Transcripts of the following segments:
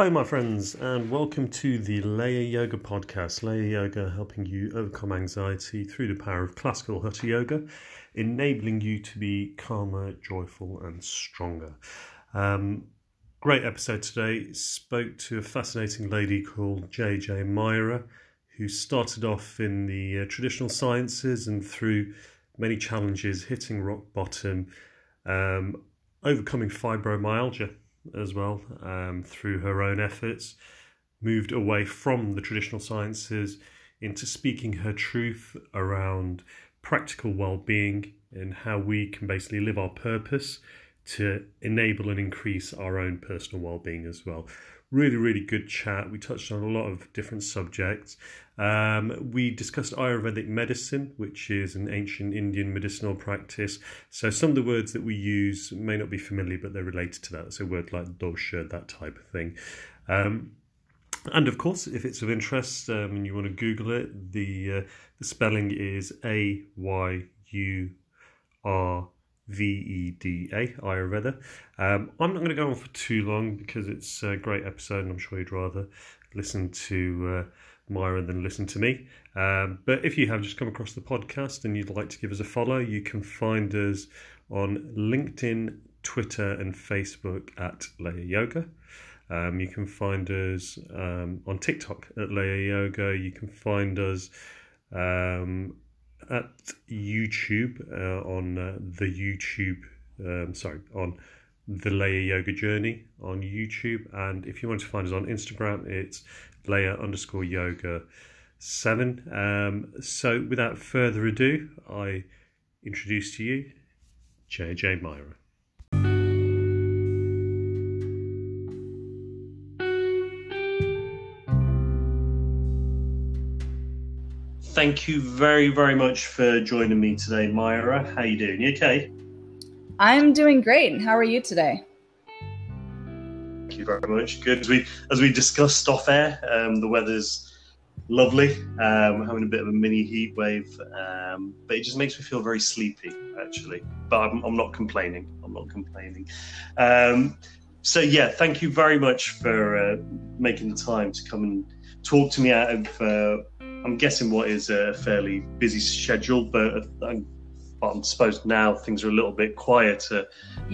Hello, my friends, and welcome to the Laya Yoga podcast. Laya Yoga helping you overcome anxiety through the power of classical Hatha Yoga, enabling you to be calmer, joyful, and stronger. Um, great episode today. Spoke to a fascinating lady called Jaya Jaya Myra, who started off in the uh, traditional sciences and through many challenges, hitting rock bottom, um, overcoming fibromyalgia as well um, through her own efforts, moved away from the traditional sciences into speaking her truth around practical well being and how we can basically live our purpose to enable and increase our own personal well being as well. Really, really good chat. We touched on a lot of different subjects. Um, we discussed Ayurvedic medicine, which is an ancient Indian medicinal practice. So some of the words that we use may not be familiar, but they're related to that. So words like dosha, that type of thing. Um, and of course, if it's of interest um, and you want to Google it, the uh, the spelling is A Y U R V E D A, Ayurveda. Um, I'm not going to go on for too long because it's a great episode and I'm sure you'd rather listen to uh, Myra than listen to me. Um, but if you have just come across the podcast and you'd like to give us a follow, you can find us on LinkedIn, Twitter, and Facebook at Laya Yoga. Um, you can find us um, on TikTok at Laya Yoga. You can find us um, at YouTube uh, on uh, the YouTube, um, sorry, on the Laya Yoga Journey on YouTube. And if you want to find us on Instagram, it's Laya underscore yoga seven. Um, so without further ado, I introduce to you Jaya Jaya Myra. Thank you very, very much for joining me today, Myra. How you doing? You okay? I'm doing great. How are you today? You very much. Good. As we as we discussed off air, um, the weather's lovely. Um, we're having a bit of a mini heat wave, um, but it just makes me feel very sleepy, actually. But I'm, I'm not complaining. I'm not complaining. Um, so yeah, thank you very much for uh, making the time to come and talk to me out of uh, I'm guessing what is a fairly busy schedule, but I, I suppose now things are a little bit quieter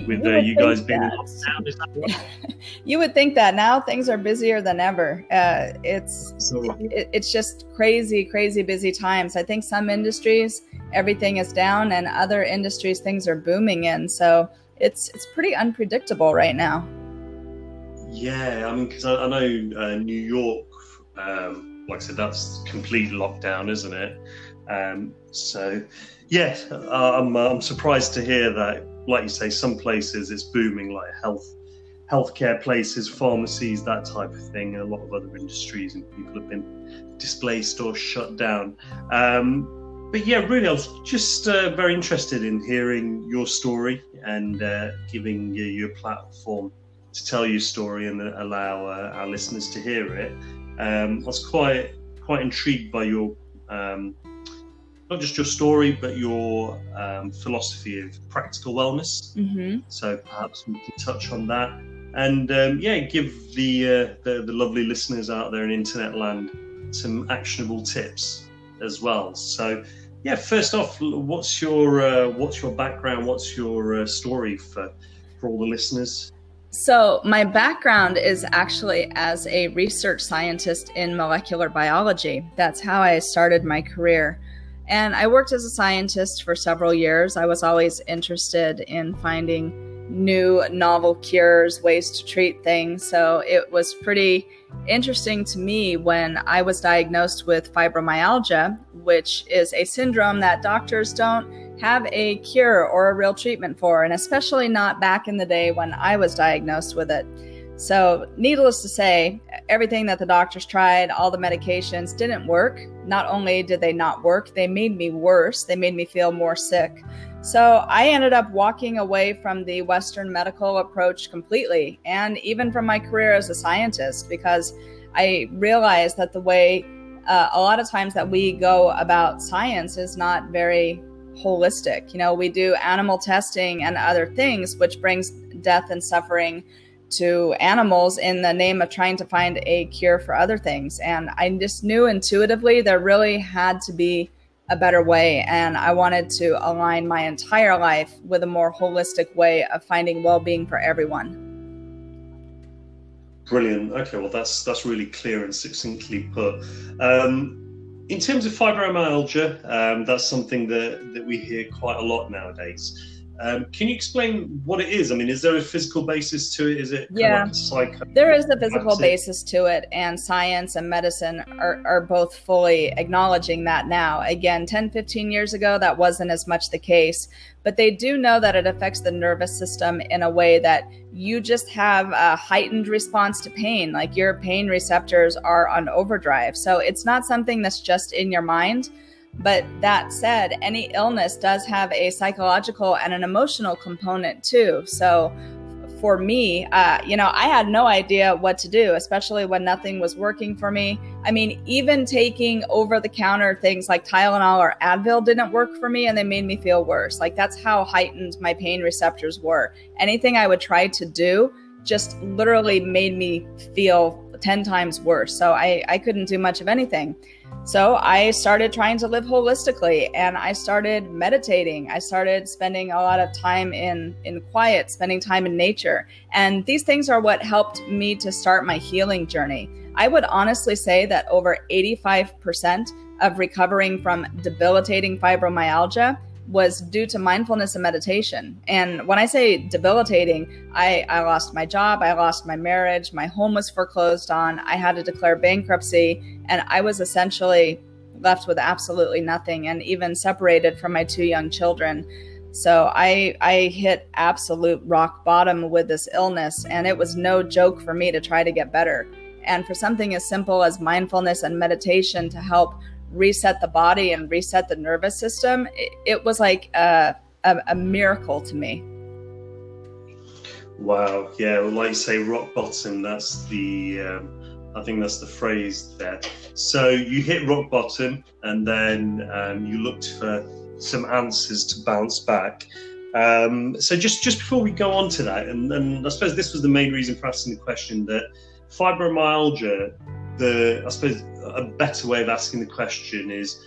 with uh, you guys being that. you would think that now things are busier than ever. Uh, it's so, it, it's just crazy, crazy busy times. I think some industries everything is down, and other industries things are booming in. So it's it's pretty unpredictable right now. Yeah, I mean, because I, I, know uh, New York. Um, like I said, that's complete lockdown, isn't it? Um, so, yeah, I'm, I'm surprised to hear that. Like you say, some places it's booming, like health, healthcare places, pharmacies, that type of thing, and a lot of other industries, and people have been displaced or shut down. Um, but yeah, really, I was just uh, very interested in hearing your story and uh, giving you your platform to tell your story and allow uh, our listeners to hear it um, I was quite quite intrigued by your um, not just your story, but your um, philosophy of practical wellness. Mm-hmm. So perhaps we can touch on that, and um, yeah, give the, uh, the, the lovely listeners out there in internet land some actionable tips as well. So yeah, first off, what's your uh, what's your background? What's your uh, story for for all the listeners? So, my background is actually as a research scientist in molecular biology. That's how I started my career. And I worked as a scientist for several years. I was always interested in finding new novel cures, ways to treat things. So, it was pretty interesting to me when I was diagnosed with fibromyalgia, which is a syndrome that doctors don't have a cure or a real treatment for, and especially not back in the day when I was diagnosed with it. So, needless to say, everything that the doctors tried, all the medications didn't work. Not only did they not work, they made me worse. They made me feel more sick. So, I ended up walking away from the Western medical approach completely, and even from my career as a scientist, because I realized that the way uh, a lot of times that we go about science is not very holistic. You know, we do animal testing and other things, which brings death and suffering to animals in the name of trying to find a cure for other things. And I just knew intuitively there really had to be a better way. And I wanted to align my entire life with a more holistic way of finding well being for everyone. Brilliant. Okay, well, that's that's really clear and succinctly put. Um, in terms of fibromyalgia, um, that's something that, that we hear quite a lot nowadays. Um, can you explain what it is? I mean, is there a physical basis to it? Is it yeah? Kind of psycho- there is a physical basis to it, and science and medicine are, are both fully acknowledging that now. Again, 10, 15 years ago, that wasn't as much the case, but they do know that it affects the nervous system in a way that you just have a heightened response to pain. Like your pain receptors are on overdrive. So it's not something that's just in your mind but that said, any illness does have a psychological and an emotional component too. So for me, uh, you know, I had no idea what to do, especially when nothing was working for me. I mean, even taking over the counter things like Tylenol or Advil didn't work for me and they made me feel worse. Like that's how heightened my pain receptors were. Anything I would try to do just literally made me feel 10 times worse. So I, I couldn't do much of anything. So I started trying to live holistically and I started meditating. I started spending a lot of time in in quiet, spending time in nature. And these things are what helped me to start my healing journey. I would honestly say that over 85% of recovering from debilitating fibromyalgia was due to mindfulness and meditation. And when I say debilitating, I, I lost my job, I lost my marriage, my home was foreclosed on, I had to declare bankruptcy, and I was essentially left with absolutely nothing and even separated from my two young children. So I I hit absolute rock bottom with this illness and it was no joke for me to try to get better. And for something as simple as mindfulness and meditation to help reset the body and reset the nervous system, it, it was like a, a, a, miracle to me. Wow. Yeah. Well, like you say, rock bottom, that's the, um, I think that's the phrase there. So you hit rock bottom and then um, you looked for some answers to bounce back. Um, so just, just before we go on to that, and, and I suppose this was the main reason for asking the question that fibromyalgia the I suppose a better way of asking the question is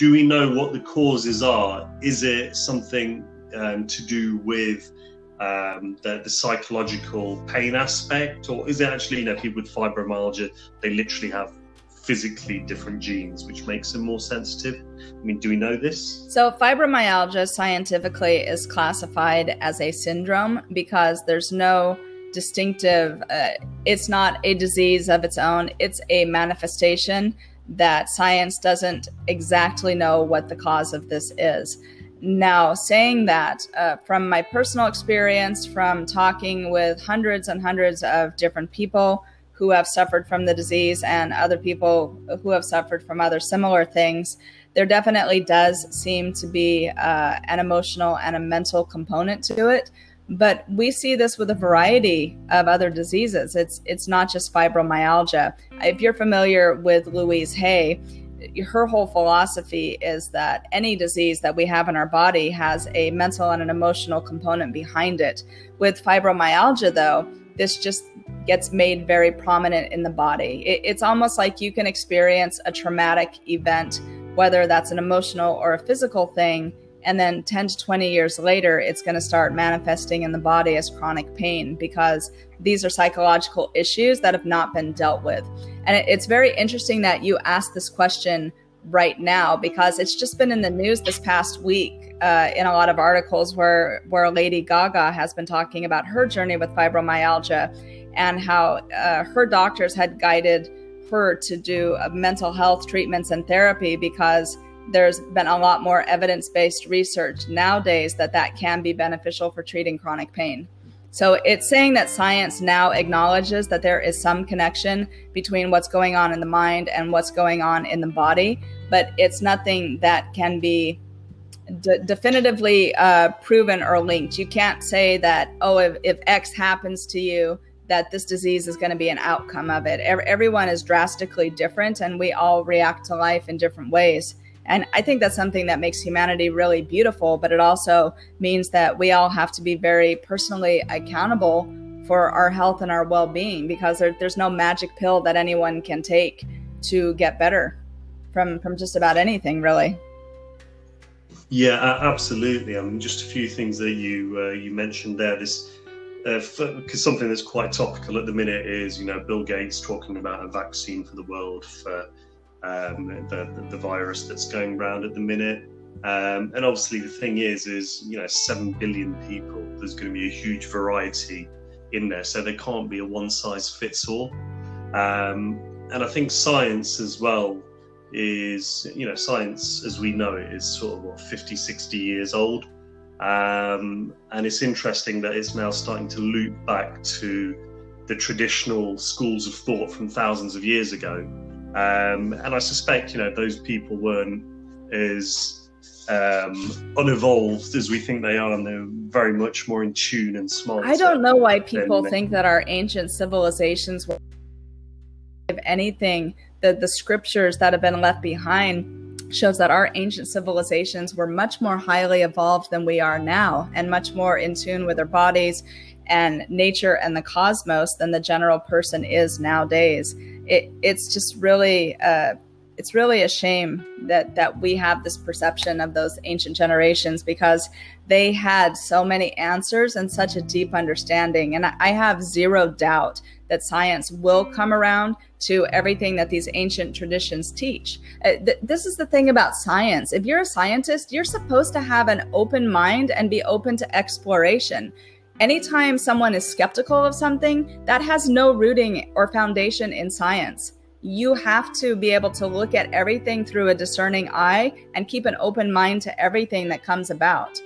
do we know what the causes are? Is it something um, to do with um, the, the, psychological pain aspect, or is it actually, you know, people with fibromyalgia, they literally have physically different genes, which makes them more sensitive? I mean, do we know this? So, fibromyalgia scientifically is classified as a syndrome because there's no distinctive. Uh, it's not a disease of its own, it's a manifestation that science doesn't exactly know what the cause of this is. Now, saying that, uh, from my personal experience, from talking with hundreds and hundreds of different people who have suffered from the disease and other people who have suffered from other similar things, there definitely does seem to be uh, an emotional and a mental component to it. But we see this with a variety of other diseases. It's it's not just fibromyalgia. If you're familiar with Louise Hay, her whole philosophy is that any disease that we have in our body has a mental and an emotional component behind it. With fibromyalgia, though, this just gets made very prominent in the body. It, it's almost like you can experience a traumatic event, whether that's an emotional or a physical thing, and then 10 to 20 years later, it's going to start manifesting in the body as chronic pain because these are psychological issues that have not been dealt with. And it's very interesting that you asked this question right now because it's just been in the news this past week uh, in a lot of articles where, where Lady Gaga has been talking about her journey with fibromyalgia and how uh, her doctors had guided her to do uh, mental health treatments and therapy because there's been a lot more evidence based research nowadays that that can be beneficial for treating chronic pain. So it's saying that science now acknowledges that there is some connection between what's going on in the mind and what's going on in the body, but it's nothing that can be definitively uh, proven or linked. You can't say that, oh, if, if X happens to you, that this disease is going to be an outcome of it. Everyone is drastically different and we all react to life in different ways. And I think that's something that makes humanity really beautiful, but it also means that we all have to be very personally accountable for our health and our well-being because there, there's no magic pill that anyone can take to get better from from just about anything really. Yeah absolutely. I mean just a few things that you uh, you mentioned there. This because uh, something that's quite topical at the minute is you know bill gates talking about a vaccine for the world for um, the, the virus that's going around at the minute um, and obviously, the thing is, is you know, seven billion people. There's going to be a huge variety in there, so there can't be a one size fits all. Um, and I think science as well is, you know, science as we know it is sort of what 50, 60 years old. Um, and it's interesting that it's now starting to loop back to the traditional schools of thought from thousands of years ago. Um, and I suspect, you know, those people weren't as um, unevolved as we think they are, and they're very much more in tune and smart. I don't know why people think that our ancient civilizations were, if anything, the, the scriptures that have been left behind shows that our ancient civilizations were much more highly evolved than we are now and much more in tune with their bodies and nature and the cosmos than the general person is nowadays. It, it's just really uh, it's really a shame that that we have this perception of those ancient generations because they had so many answers and such a deep understanding. And i have zero doubt that science will come around to everything that these ancient traditions teach. Uh, th- this is the thing about science. If you're a scientist you're supposed to have an open mind and be open to exploration anytime someone is skeptical of something that has no rooting or foundation in science. You have to be able to look at everything through a discerning eye and keep an open mind to everything that comes about.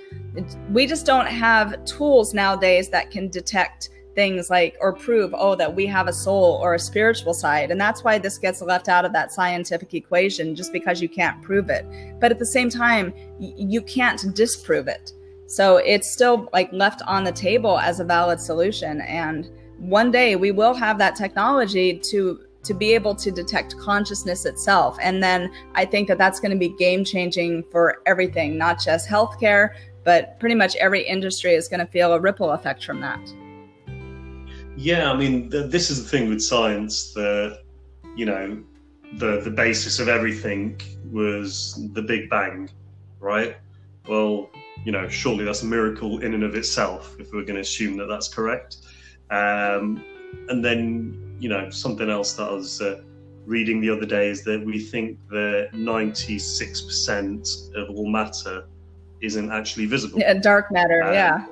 We just don't have tools nowadays that can detect things like or prove oh that we have a soul or a spiritual side. And that's why this gets left out of that scientific equation just because you can't prove it. But at the same time you can't disprove it so it's still like left on the table as a valid solution and one day we will have that technology to to be able to detect consciousness itself. And then I think that that's going to be game changing for everything, not just healthcare, but pretty much every industry is going to feel a ripple effect from that. Yeah, I mean, the, this is the thing with science that, you know, the, the basis of everything was the Big Bang, right? Well, you know, surely that's a miracle in and of itself if we're going to assume that that's correct. Um, and then you know, something else that I was uh, reading the other day is that we think that 96% of all matter isn't actually visible. Yeah, dark matter, um, yeah.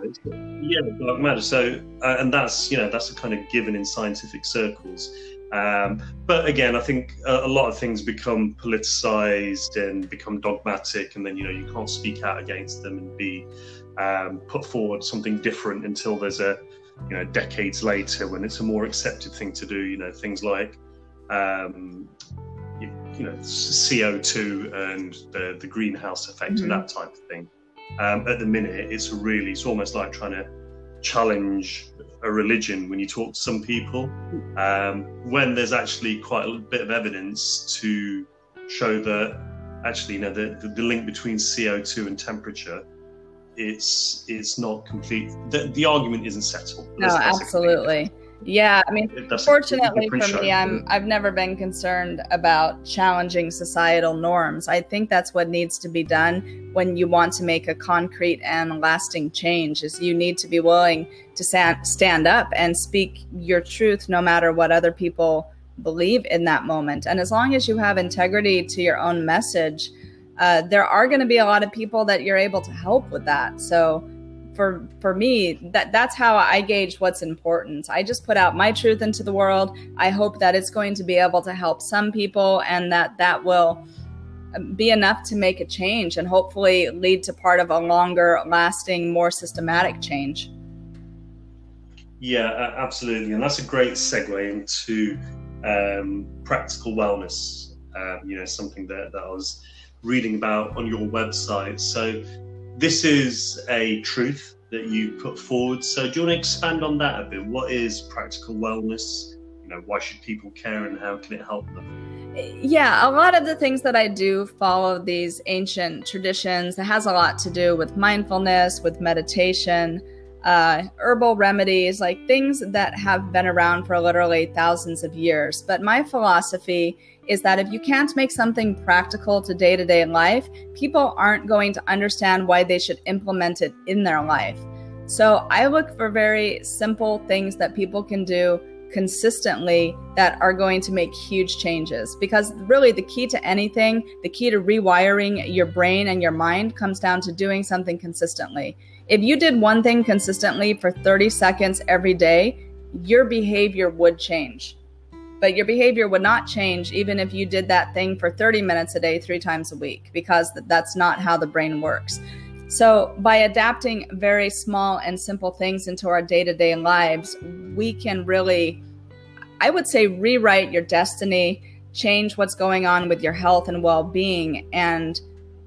Yeah, dark matter. So, uh, and that's, you know, that's a kind of given in scientific circles. Um, but again, I think a, a, lot of things become politicized and become dogmatic, and then, you know, you can't speak out against them and be um, put forward something different until there's a, you know decades later when it's a more accepted thing to do you know things like um, you, you, know co2 and the, the greenhouse effect mm-hmm. and that type of thing um, at the minute it's really it's almost like trying to challenge a religion when you talk to some people um, when there's actually quite a bit of evidence to show that actually you know the, the, the link between co2 and temperature it's it's not complete. The, the argument isn't settled. No, absolutely. Yeah, I mean, fortunately for me, I'm I've never been concerned about challenging societal norms. I think that's what needs to be done when you want to make a concrete and lasting change. Is you need to be willing to stand stand up and speak your truth, no matter what other people believe in that moment. And as long as you have integrity to your own message, uh, there are going to be a lot of people that you're able to help with that. So for for me, that that's how I gauge what's important. I just put out my truth into the world. I hope that it's going to be able to help some people, and that that will be enough to make a change and hopefully lead to part of a longer lasting more systematic change yeah absolutely and that's a great segue into um, practical wellness um, you know something that, that i was reading about on your website. So, this is a truth that you put forward. So, do you want to expand on that a bit? What is practical wellness? You know, why should people care, and how can it help them? Yeah, a lot of the things that I do follow these ancient traditions. It has a lot to do with mindfulness, with meditation. Uh, herbal remedies, like things that have been around for literally thousands of years. But my philosophy is that if you can't make something practical to day to day life, people aren't going to understand why they should implement it in their life. So I look for very simple things that people can do consistently that are going to make huge changes. Because really, the key to anything, the key to rewiring your brain and your mind comes down to doing something consistently. If you did one thing consistently for 30 seconds every day, your behavior would change. But your behavior would not change even if you did that thing for 30 minutes a day, three times a week, because that's not how the brain works. So, by adapting very small and simple things into our day to day lives, we can really, I would say, rewrite your destiny, change what's going on with your health and well being, and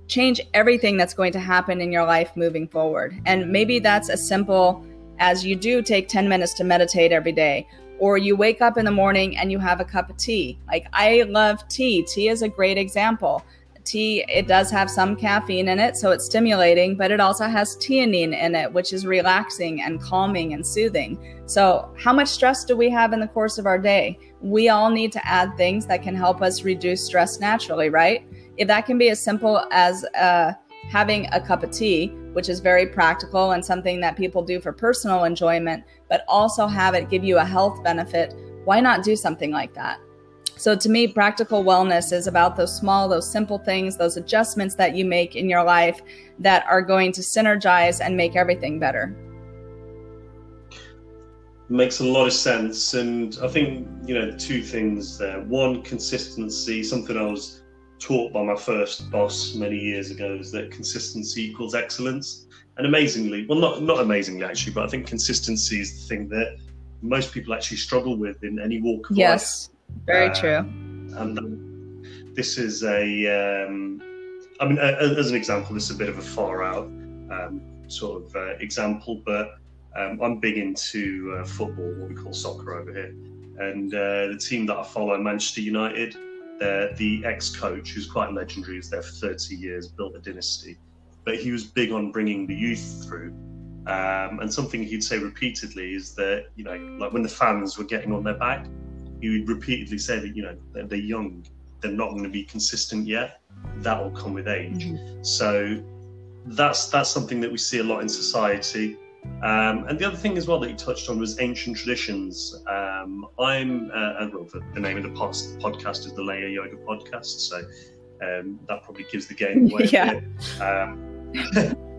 change everything that's going to happen in your life moving forward. And maybe that's as simple as you do take 10 minutes to meditate every day, or you wake up in the morning and you have a cup of tea. Like, I love tea. Tea is a great example tea it does have some caffeine in it so it's stimulating but it also has theanine in it which is relaxing and calming and soothing so how much stress do we have in the course of our day we all need to add things that can help us reduce stress naturally right if that can be as simple as uh, having a cup of tea which is very practical and something that people do for personal enjoyment but also have it give you a health benefit why not do something like that so to me, practical wellness is about those small, those simple things, those adjustments that you make in your life that are going to synergize and make everything better. Makes a lot of sense. And I think, you know, two things there. One, consistency, something I was taught by my first boss many years ago is that consistency equals excellence. And amazingly, well, not, not amazingly actually, but I think consistency is the thing that most people actually struggle with in any walk of yes. life Yes, very uh, true. And this is a, um, I mean, as an example, this is a bit of a far out um, sort of uh, example, but um, I'm big into uh, football, what we call soccer over here. And uh, the team that I follow, Manchester United, the ex-coach, who's quite legendary, is there for 30 years, built a dynasty. But he was big on bringing the youth through. Um, and something he'd say repeatedly is that, you know, like when the fans were getting on their back, he would repeatedly say that you know they're, they're young, they're not going to be consistent yet. That will come with age. Mm-hmm. So that's that's something that we see a lot in society. Um, and the other thing as well that you touched on was ancient traditions. Um, I'm, uh, well, the, the, name of the podcast is the Laya Yoga Podcast, so um, that probably gives the game away. yeah. Um,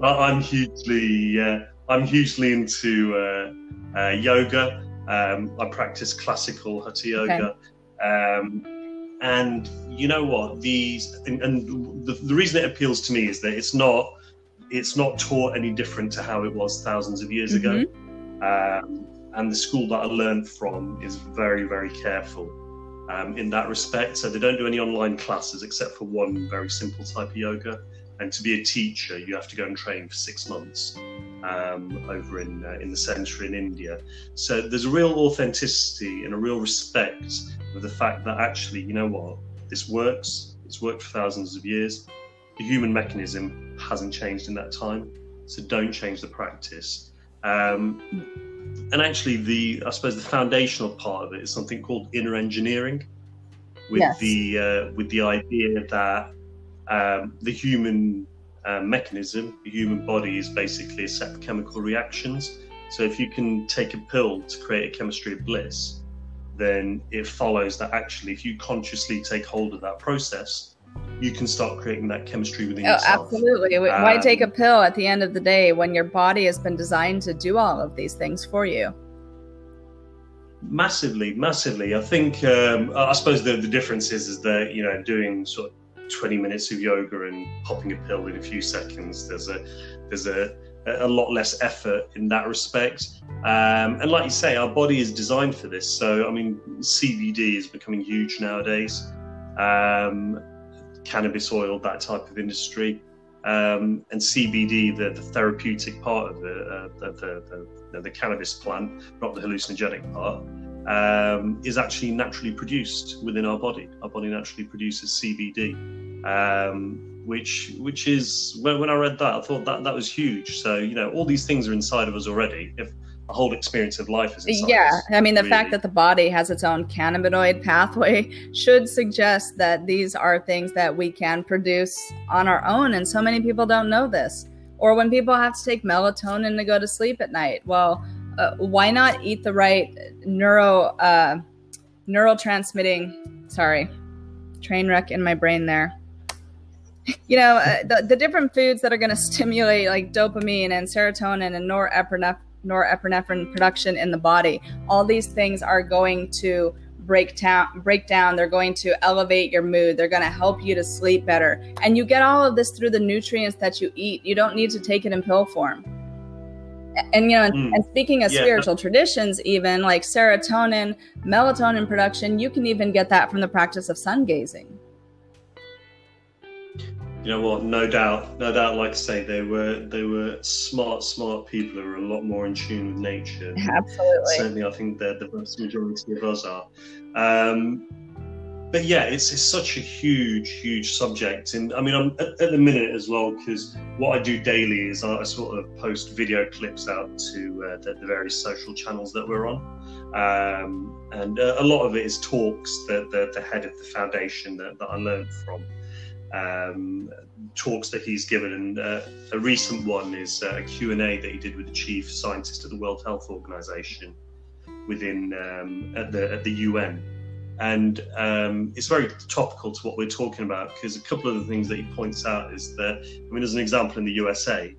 I'm hugely, uh, I'm hugely into uh, uh yoga. Um, I practice classical hatha yoga. Okay. Um, and you know what? These and, and the, the, reason it appeals to me is that it's not it's not taught any different to how it was thousands of years mm-hmm. ago. Um, and the school that I learned from is very very careful um, in that respect. So they don't do any online classes except for one very simple type of yoga. And to be a teacher, you have to go and train for six months um, over in uh, in the centre in India. So there's a real authenticity and a real respect of the fact that actually, you know what, this works. It's worked for thousands of years. The human mechanism hasn't changed in that time, so don't change the practice. Um, and actually, the I suppose the foundational part of it is something called inner engineering, with yes. the uh, with the idea that um, the human uh, mechanism, the human body is basically a set of chemical reactions. So if you can take a pill to create a chemistry of bliss, then it follows that actually, if you consciously take hold of that process, you can start creating that chemistry within oh, yourself. Absolutely. Why um, take a pill at the end of the day when your body has been designed to do all of these things for you? Massively, massively. I think um, I suppose the, the difference is is that you know doing sort of 20 minutes of yoga and popping a pill in a few seconds. There's a there's a a lot less effort in that respect. Um, and like you say, our body is designed for this. So I mean, CBD is becoming huge nowadays. Um, cannabis oil, that type of industry, um, and CBD, the, the, therapeutic part of the, uh, the, the, the, cannabis plant, not the hallucinogenic part um, is actually naturally produced within our body. Our body naturally produces CBD, um, which which is when, when I read that, I thought that that was huge. So you know, all these things are inside of us already. If a whole experience of life is inside yeah i mean the really. fact that the body has its own cannabinoid pathway should suggest that these are things that we can produce on our own and so many people don't know this. Or when people have to take melatonin to go to sleep at night. Well uh, why not eat the right neuro uh, neurotransmitting sorry train wreck in my brain there. You know uh, the, the different foods that are going to stimulate like dopamine and serotonin and norepinephrine norepinephrine production in the body. All these things are going to break down break down. They're going to elevate your mood. They're going to help you to sleep better. And you get all of this through the nutrients that you eat. You don't need to take it in pill form. And you know Mm. and speaking of Yeah. spiritual traditions even like serotonin melatonin production you can even get that from the practice of sun gazing you know what? No doubt, no doubt. Like I say, they were they were smart, smart people who are a lot more in tune with nature. absolutely Certainly, I think the the vast majority of us are. Um, but yeah, it's, it's such a huge, huge subject, and I mean, I'm at, at the minute as well because what I do daily is I, I sort of post video clips out to uh, the, the various social channels that we're on, um, and uh, a lot of it is talks that the, the head of the foundation that, that I learned from um, talks that he's given, and uh, a recent one is uh, a Q and A that he did with the chief scientist of the World Health Organization within um, at the at the UN, and um, it's very topical to what we're talking about because a couple of the things that he points out is that I mean, as an example, in the USA,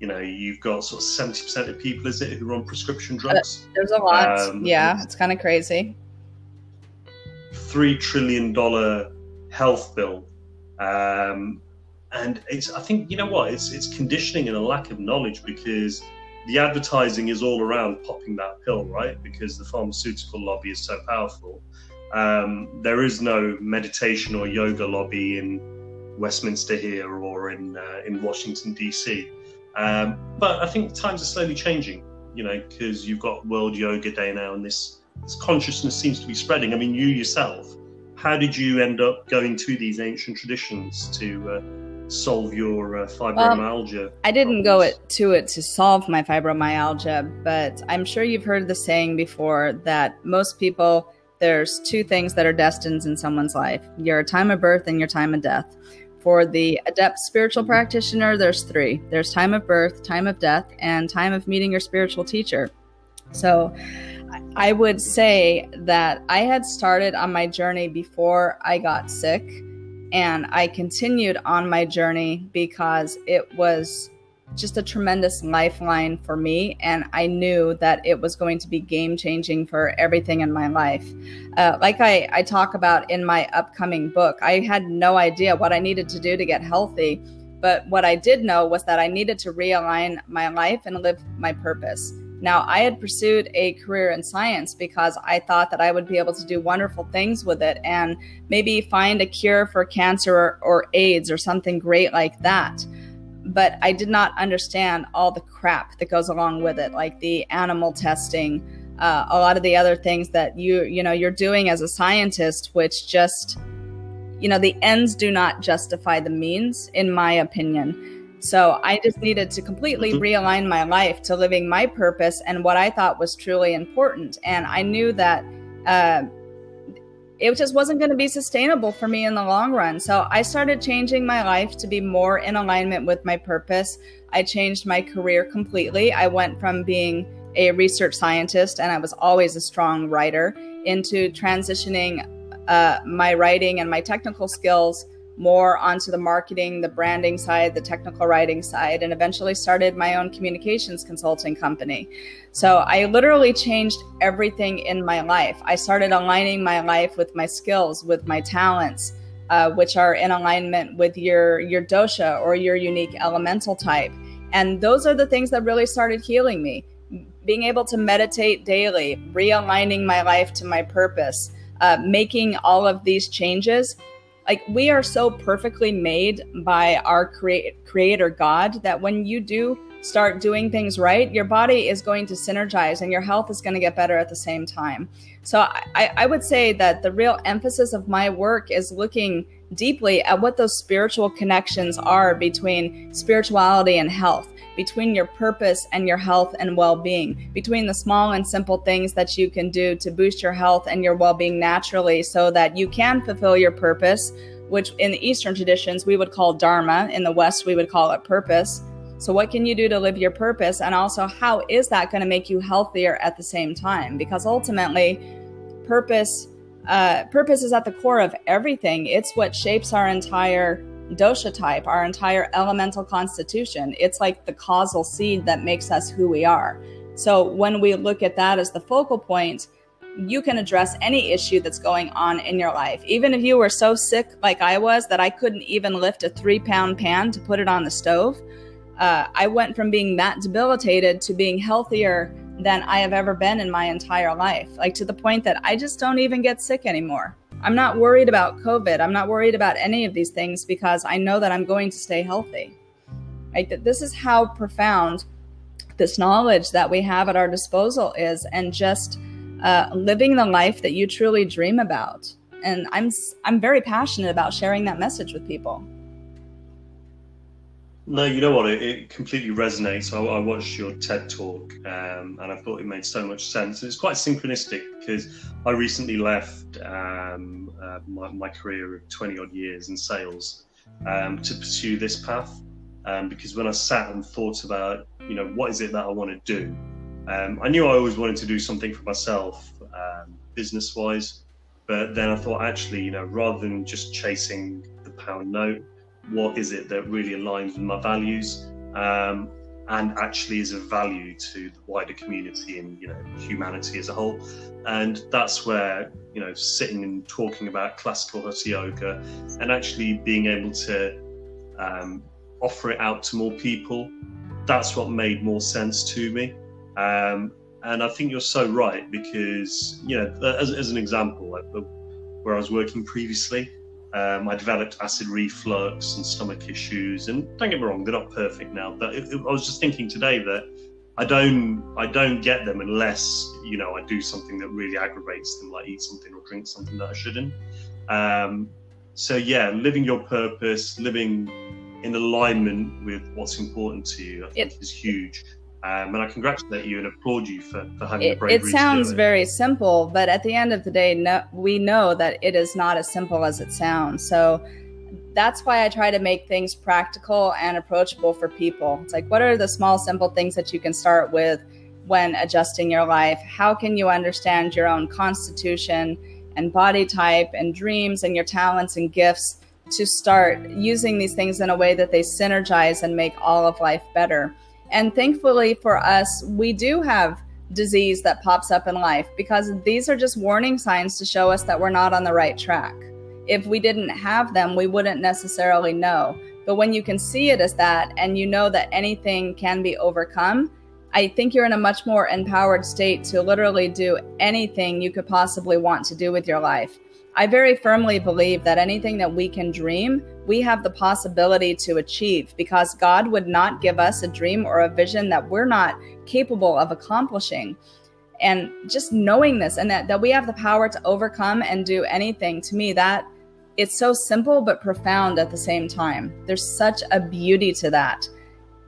you know, you've got sort of seventy percent of people, is it, who are on prescription drugs? there's a lot. Um, yeah it's kind of crazy. three trillion dollar health bill, um, and it's. I think you know what? It's it's conditioning and a lack of knowledge because the advertising is all around popping that pill, right? Because the pharmaceutical lobby is so powerful. Um, there is no meditation or yoga lobby in Westminster here or in uh, in Washington DC. Um, but I think times are slowly changing, you know, because you've got World Yoga Day now, and this this consciousness seems to be spreading. I mean, you yourself, how did you end up going to these ancient traditions to uh, solve your uh, fibromyalgia? I didn't go it, to it to solve my fibromyalgia, but I'm sure you've heard the saying before that most people, there's two things that are destined in someone's life your time of birth and your time of death. For the adept spiritual practitioner, there's three there's time of birth, time of death, and time of meeting your spiritual teacher. So I would say that I had started on my journey before I got sick and I continued on my journey because it was just a tremendous lifeline for me. And I knew that it was going to be game changing for everything in my life. Uh, like I, I talk about in my upcoming book, I had no idea what I needed to do to get healthy. But what I did know was that I needed to realign my life and live my purpose. Now, I had pursued a career in science because I thought that I would be able to do wonderful things with it and maybe find a cure for cancer or, or AIDS or something great like that. But I did not understand all the crap that goes along with it, like the animal testing, uh, a lot of the other things that you you know you're doing as a scientist, which just you know the ends do not justify the means, in my opinion. So I just needed to completely Mhm. realign my life to living my purpose and what I thought was truly important. And I knew that uh, it just wasn't going to be sustainable for me in the long run. So I started changing my life to be more in alignment with my purpose. I changed my career completely. I went from being a research scientist, and I was always a strong writer, into transitioning uh, my writing and my technical skills more onto the marketing, the branding side, the technical writing side, and eventually started my own communications consulting company. So I literally changed everything in my life. I started aligning my life with my skills, with my talents, uh, which are in alignment with your your dosha or your unique elemental type. And those are the things that really started healing me. Being able to meditate daily, realigning my life to my purpose, uh, making all of these changes like we are so perfectly made by our create, creator god that when you do start doing things right your body is going to synergize and your health is going to get better at the same time. So I, I would say that the real emphasis of my work is looking deeply at what those spiritual connections are between spirituality and health, between your purpose and your health and well being, between the small and simple things that you can do to boost your health and your well being naturally so that you can fulfill your purpose, which in the Eastern traditions we would call Dharma, in the West we would call it purpose. So, what can you do to live your purpose? And also, how is that going to make you healthier at the same time? Because ultimately, purpose uh, purpose is at the core of everything. It's what shapes our entire dosha type, our entire elemental constitution. It's like the causal seed that makes us who we are. So when we look at that as the focal point, you can address any issue that's going on in your life. Even if you were so sick, like I was, that I couldn't even lift a three pound pan to put it on the stove, uh, I went from being that debilitated to being healthier than I have ever been in my entire life. Like to the point that I just don't even get sick anymore. I'm not worried about COVID. I'm not worried about any of these things because I know that I'm going to stay healthy. Like this is how profound this knowledge that we have at our disposal is, and just uh, living the life that you truly dream about. And I'm I'm very passionate about sharing that message with people. No, you know what? It, it completely resonates. I, I, watched your TED talk um, and I thought it made so much sense. It's quite synchronistic because I recently left um, uh, my, my, career of 20 odd years in sales um, to pursue this path. Um, because when I sat and thought about, you know, what is it that I want to do, um, I knew I always wanted to do something for myself, um, business wise. But then I thought, actually, you know, rather than just chasing the pound note, what is it that really aligns with my values um, and actually is of value to the wider community and you know humanity as a whole. And that's where you know sitting and talking about classical hatha yoga and actually being able to um, offer it out to more people that's what made more sense to me. Um, and i think you're so right because you know as, as an example like where i was working previously um, I developed acid reflux and stomach issues, and don't get me wrong, they're not perfect now. But it, it, I was just thinking today that I don't, I don't get them unless you know I do something that really aggravates them, like eat something or drink something that I shouldn't. Um, so yeah, living your purpose, living in alignment with what's important to you, I think is huge. Um, and I congratulate you and applaud you for, for having it, the bravery. It sounds very simple, but at the end of the day, no, we know that it is not as simple as it sounds. So that's why I try to make things practical and approachable for people. It's like, what are the small, simple things that you can start with when adjusting your life? How can you understand your own constitution and body type and dreams and your talents and gifts to start using these things in a way that they synergize and make all of life better? And thankfully for us, we do have disease that pops up in life because these are just warning signs to show us that we're not on the right track. If we didn't have them, we wouldn't necessarily know. But when you can see it as that and you know that anything can be overcome, I think you're in a much more empowered state to literally do anything you could possibly want to do with your life. I very firmly believe that anything that we can dream, we have the possibility to achieve because God would not give us a dream or a vision that we're not capable of accomplishing. And just knowing this and that, that we have the power to overcome and do anything, to me, that it's so simple but profound at the same time. There's such a beauty to that.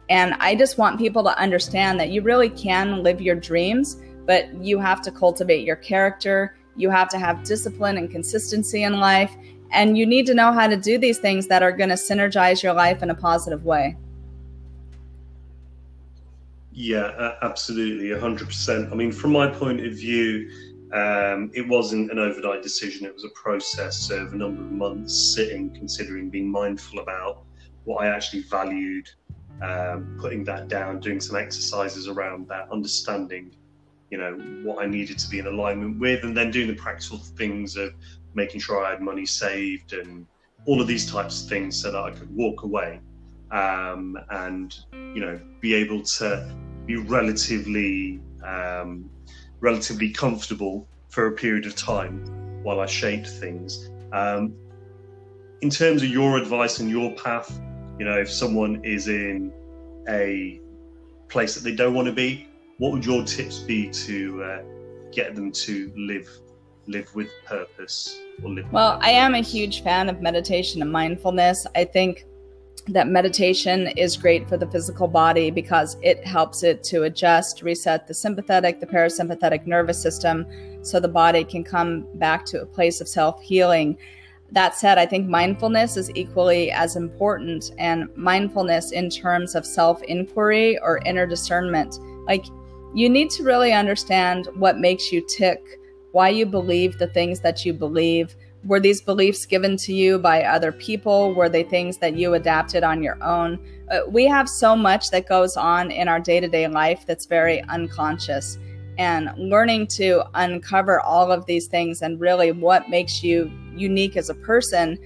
And I just want people to understand that you really can live your dreams, but you have to cultivate your character you have to have discipline and consistency in life. And you need to know how to do these things that are going to synergize your life in a positive way. Yeah, absolutely, 100%. I mean, from my point of view, um, it wasn't an overnight decision. It was a process of a number of months sitting, considering, being mindful about what I actually valued, um, putting that down, doing some exercises around that, understanding you know what I needed to be in alignment with, and then doing the practical things of making sure I had money saved and all of these types of things so that I could walk away um, and you know be able to be relatively um, relatively comfortable for a period of time while I shaped things. Um, in terms of your advice and your path, you know, if someone is in a place that they don't want to be, what would your tips be to uh, get them to live live with purpose or live well i am a huge fan of meditation and mindfulness i think that meditation is great for the physical body because it helps it to adjust, reset the sympathetic, the parasympathetic nervous system so the body can come back to a place of self healing. That said, I think mindfulness is equally as important, and mindfulness in terms of self inquiry or inner discernment. Like, you need to really understand what makes you tick, why you believe the things that you believe were these beliefs given to you by other people? Were they things that you adapted on your own? Uh, we have so much that goes on in our day to day life that's very unconscious. And learning to uncover all of these things and really what makes you unique as a person,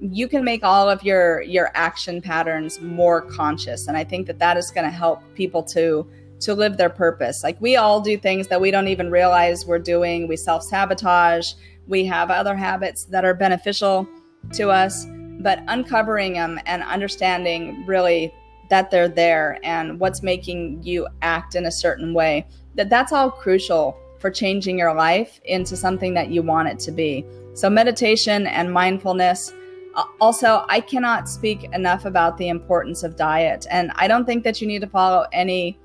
you can make all of your your action patterns more conscious. And I think that that is going to help people to to live their purpose. Like we all do things that we don't even realize we're doing. We self sabotage we have other habits that are beneficial to us, but uncovering them and understanding really that they're there and what's making you act in a certain way, that that's all crucial for changing your life into something that you want it to be. So meditation and mindfulness uh, also, I cannot speak enough about the importance of diet. And I don't think that you need to follow any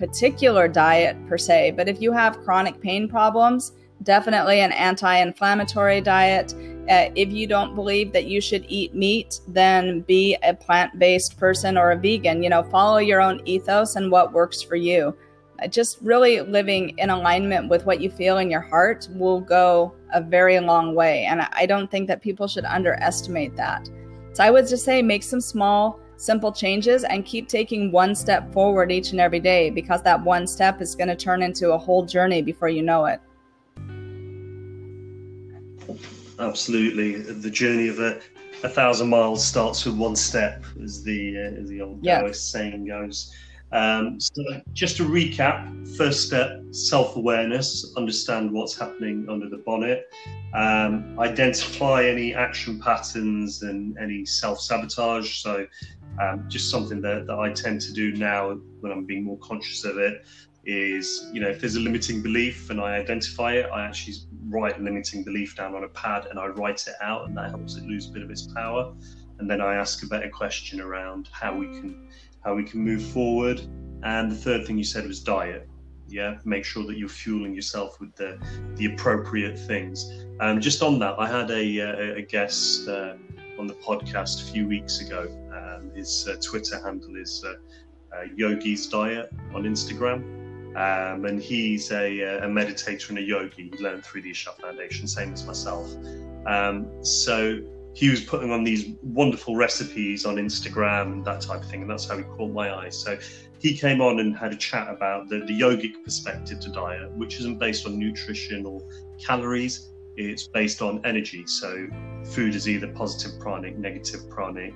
particular diet per se, but if you have chronic pain problems, definitely an anti inflammatory diet. Uh, if you don't believe that you should eat meat, then be a plant based person or a vegan. You know, follow your own ethos and what works for you. Uh, just really living in alignment with what you feel in your heart will go a very long way. And I don't think that people should underestimate that. So I would just say make some small, simple changes and keep taking one step forward each and every day because that one step is going to turn into a whole journey before you know it. absolutely. The journey of a, a thousand miles starts with one step, as the uh, as the old yeah. Taoist saying goes. Um, so just to recap, first step, self-awareness, understand what's happening under the bonnet, um, identify any action patterns and any self-sabotage. So um, just something that, that I tend to do now when I'm being more conscious of it is, you know, if there's a limiting belief and I identify it, I actually write limiting belief down on a pad and I write it out, and that helps it lose a bit of its power. And then I ask a better question around how we can how we can move forward. And the third thing you said was diet. Yeah, make sure that you're fueling yourself with the the appropriate things. Um, just on that, I had a, a, a guest uh, on the podcast a few weeks ago. Um, his uh, Twitter handle is uh, uh Yogi's Diet on Instagram um, and he's a, a, meditator and a yogi. He learned through the Isha Foundation, same as myself. Um, so he was putting on these wonderful recipes on Instagram and that type of thing, and that's how he caught my eye. So he came on and had a chat about the, the yogic perspective to diet, which isn't based on nutrition or calories. It's based on energy. So food is either positive pranic, negative pranic,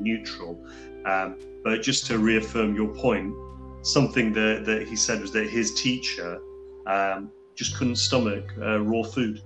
neutral. Um, but just to reaffirm your point, something that, that he said was that his teacher um, just couldn't stomach uh, raw food,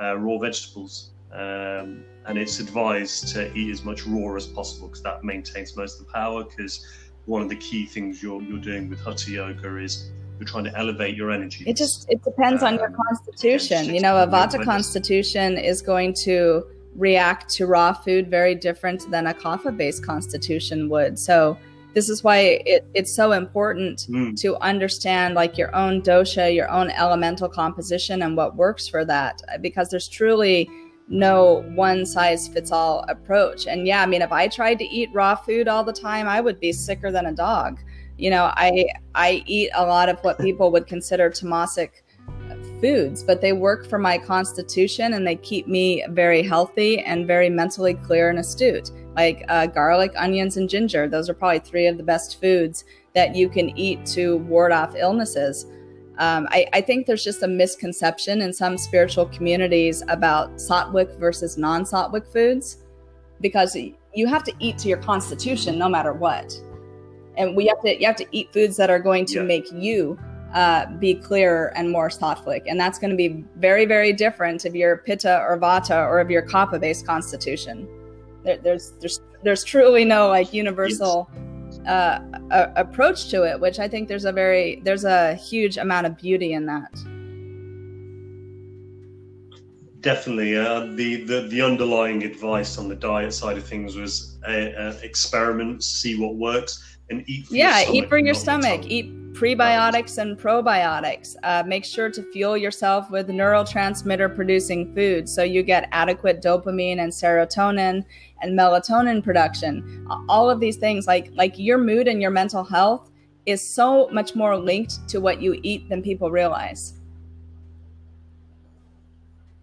uh, raw vegetables. Um, and it's advised to eat as much raw as possible because that maintains most of the power. Because one of the key things you're, you're doing with Hatha Yoga is you're trying to elevate your energy. It just it depends um, on your um, constitution. You know, a Vata constitution is going to react to raw food very different than a kapha based constitution would. So this is why it, it's so important mm. to understand like your own dosha your own elemental composition and what works for that because there's truly no one size fits all approach and yeah i mean if i tried to eat raw food all the time i would be sicker than a dog you know i i eat a lot of what people would consider tamasic foods but they work for my constitution and they keep me very healthy and very mentally clear and astute like uh, garlic, onions, and ginger. Those are probably three of the best foods that you can eat to ward off illnesses. Um, I, I, think there's just a misconception in some spiritual communities about sattvic versus non sattvic foods because you have to eat to your constitution no matter what. And we have to you have to eat foods that are going to yeah. make you uh, be clearer and more sattvic. And that's going to be very, very different if you're pitta or vata or if you're kapha based constitution there, there's there's there's truly no like universal uh, a, approach to it, which I think there's a very there's a huge amount of beauty in that. Definitely, uh, the, the the underlying advice on the diet side of things was uh, uh, experiment, see what works, and eat. yeah, eat for your stomach. Eat prebiotics and probiotics. Uh, make sure to fuel yourself with neurotransmitter producing foods so you get adequate dopamine and serotonin and melatonin production. All of these things, like like your mood and your mental health, is so much more linked to what you eat than people realize.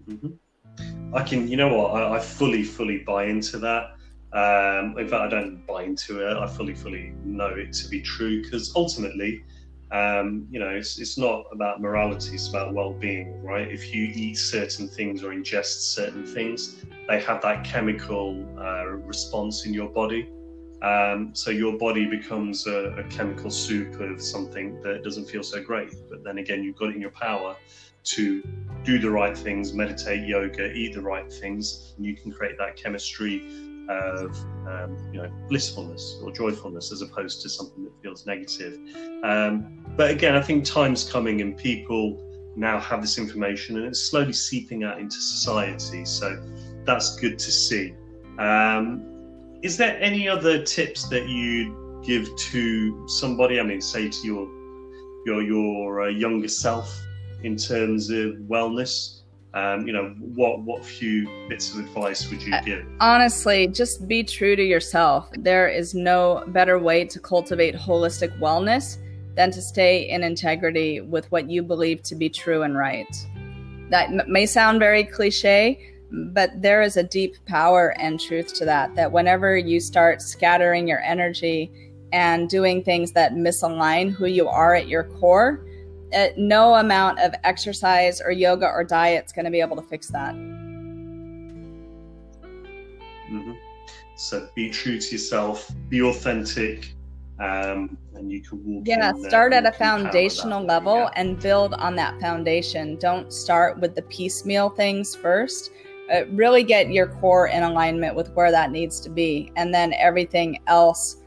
Mm-hmm. I can, you know what? I, I, fully, fully buy into that. Um, in fact, I don't buy into it. I fully, fully know it to be true because ultimately, um, you know, it's, it's not about morality, it's about well being, right? If you eat certain things or ingest certain things, they have that chemical uh, response in your body. Um, so your body becomes a, a, chemical soup of something that doesn't feel so great. But then again, you've got it in your power to do the right things, meditate, yoga, eat the right things, and you can create that chemistry of um, you know blissfulness or joyfulness as opposed to something that feels negative. Um, but again, I think time's coming and people now have this information and it's slowly seeping out into society. So that's good to see. Um, is there any other tips that you give to somebody? I mean, say to your your your uh, younger self in terms of wellness? Um, you know, what what few bits of advice would you uh, give? Honestly, just be true to yourself. There is no better way to cultivate holistic wellness than to stay in integrity with what you believe to be true and right. That m- may sound very cliche, but there is a deep power and truth to that. That whenever you start scattering your energy and doing things that misalign who you are at your core, uh, no amount of exercise or yoga or diet is going to be able to fix that. Mm-hmm. So be true to yourself, be authentic, um, and you can walk. Yeah, start at a foundational level yeah. and build on that foundation. Don't start with the piecemeal things first. Uh, really get your core in alignment with where that needs to be, and then everything else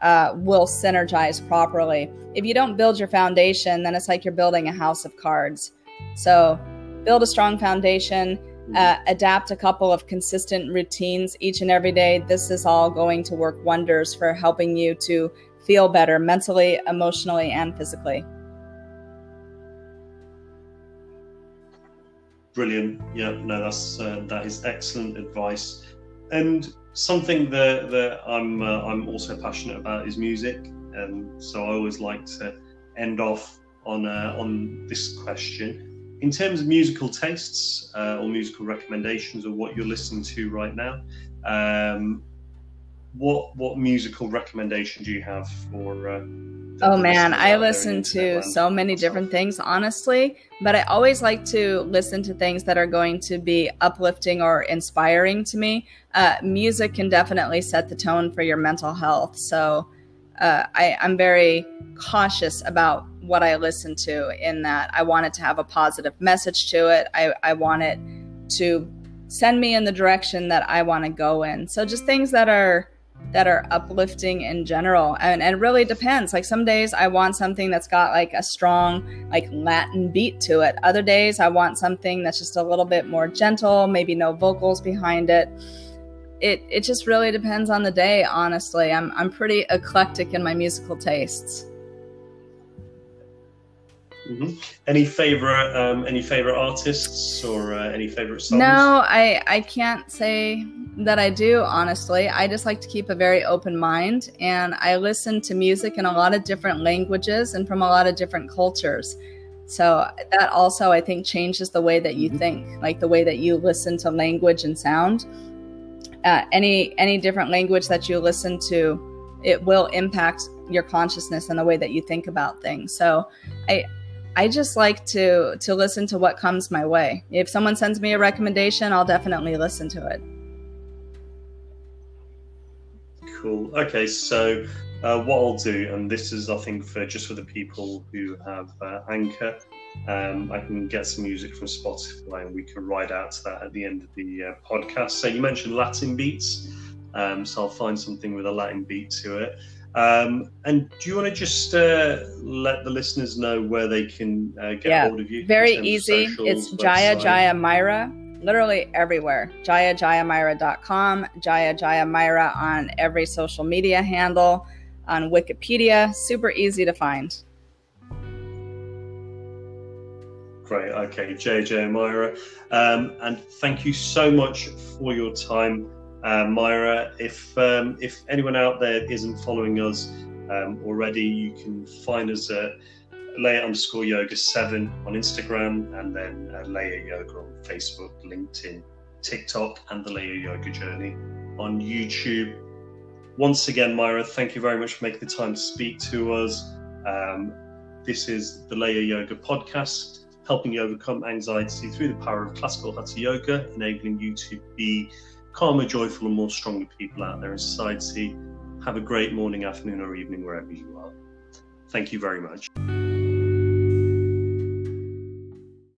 uh, will synergize properly. If you don't build your foundation, then it's like you're building a house of cards. So build a strong foundation, uh, adapt a couple of consistent routines each and every day. This is all going to work wonders for helping you to feel better mentally, emotionally, and physically. Brilliant. Yeah, no, that's uh, that is excellent advice. And something that, that I'm uh, I'm also passionate about is music, and so I always like to end off on uh, on this question. In terms of musical tastes uh, or musical recommendations, or what you're listening to right now, um, what what musical recommendation do you have for? Oh man, I listen to so many different things, honestly. But I always like to listen to things that are going to be uplifting or inspiring to me. Uh, music can definitely set the tone for your mental health. So uh, I, I'm very cautious about what I listen to. In that, I want it to have a positive message to it. I, I want it to send me in the direction that I want to go in. So just things that are that are uplifting in general. And, and, it really depends. Like some days i want something that's got like a strong like latin beat to it. Other days i want something that's just a little bit more gentle maybe no vocals behind it. It it just really depends on the day honestly. I'm i'm pretty eclectic in my musical tastes. Mm-hmm. Any favorite, um, any favorite artists or uh, any favorite songs? No, I I can't say that I do. Honestly, I just like to keep a very open mind, and I listen to music in a lot of different languages and from a lot of different cultures. So that also, I think, changes the way that you mm-hmm. think, like the way that you listen to language and sound. Uh, any any different language that you listen to, it will impact your consciousness and the way that you think about things. So I I just like to to listen to what comes my way. If someone sends me a recommendation, I'll definitely listen to it. Cool. Okay, so uh, what I'll do, and this is I think for just for the people who have uh, Anchor, um, I can get some music from Spotify, and we can ride out to that at the end of the uh, podcast. So you mentioned Latin beats, um, so I'll find something with a Latin beat to it. Um, and do you want to just uh, let the listeners know where they can uh, get yeah, hold of you? Very easy. Socials, it's Jaya Jaya Myra literally everywhere. JayaJayaMyra.com, Jaya Jaya on every social media handle, on Wikipedia. Super easy to find. Great. Okay, JJ Myra. Um, and thank you so much for your time, uh, Myra. If um, if anyone out there isn't following us um, already, you can find us at Leia underscore yoga seven on Instagram, and then uh, Yoga on Facebook, LinkedIn, TikTok, and the Leia Yoga Journey on YouTube. Once again, Myra, thank you very much for making the time to speak to us. Um, this is the Leia Yoga podcast, helping you overcome anxiety through the power of classical hatha yoga, enabling you to be calmer, joyful, and more stronger people out there in society. Have a great morning, afternoon, or evening wherever you are. Thank you very much.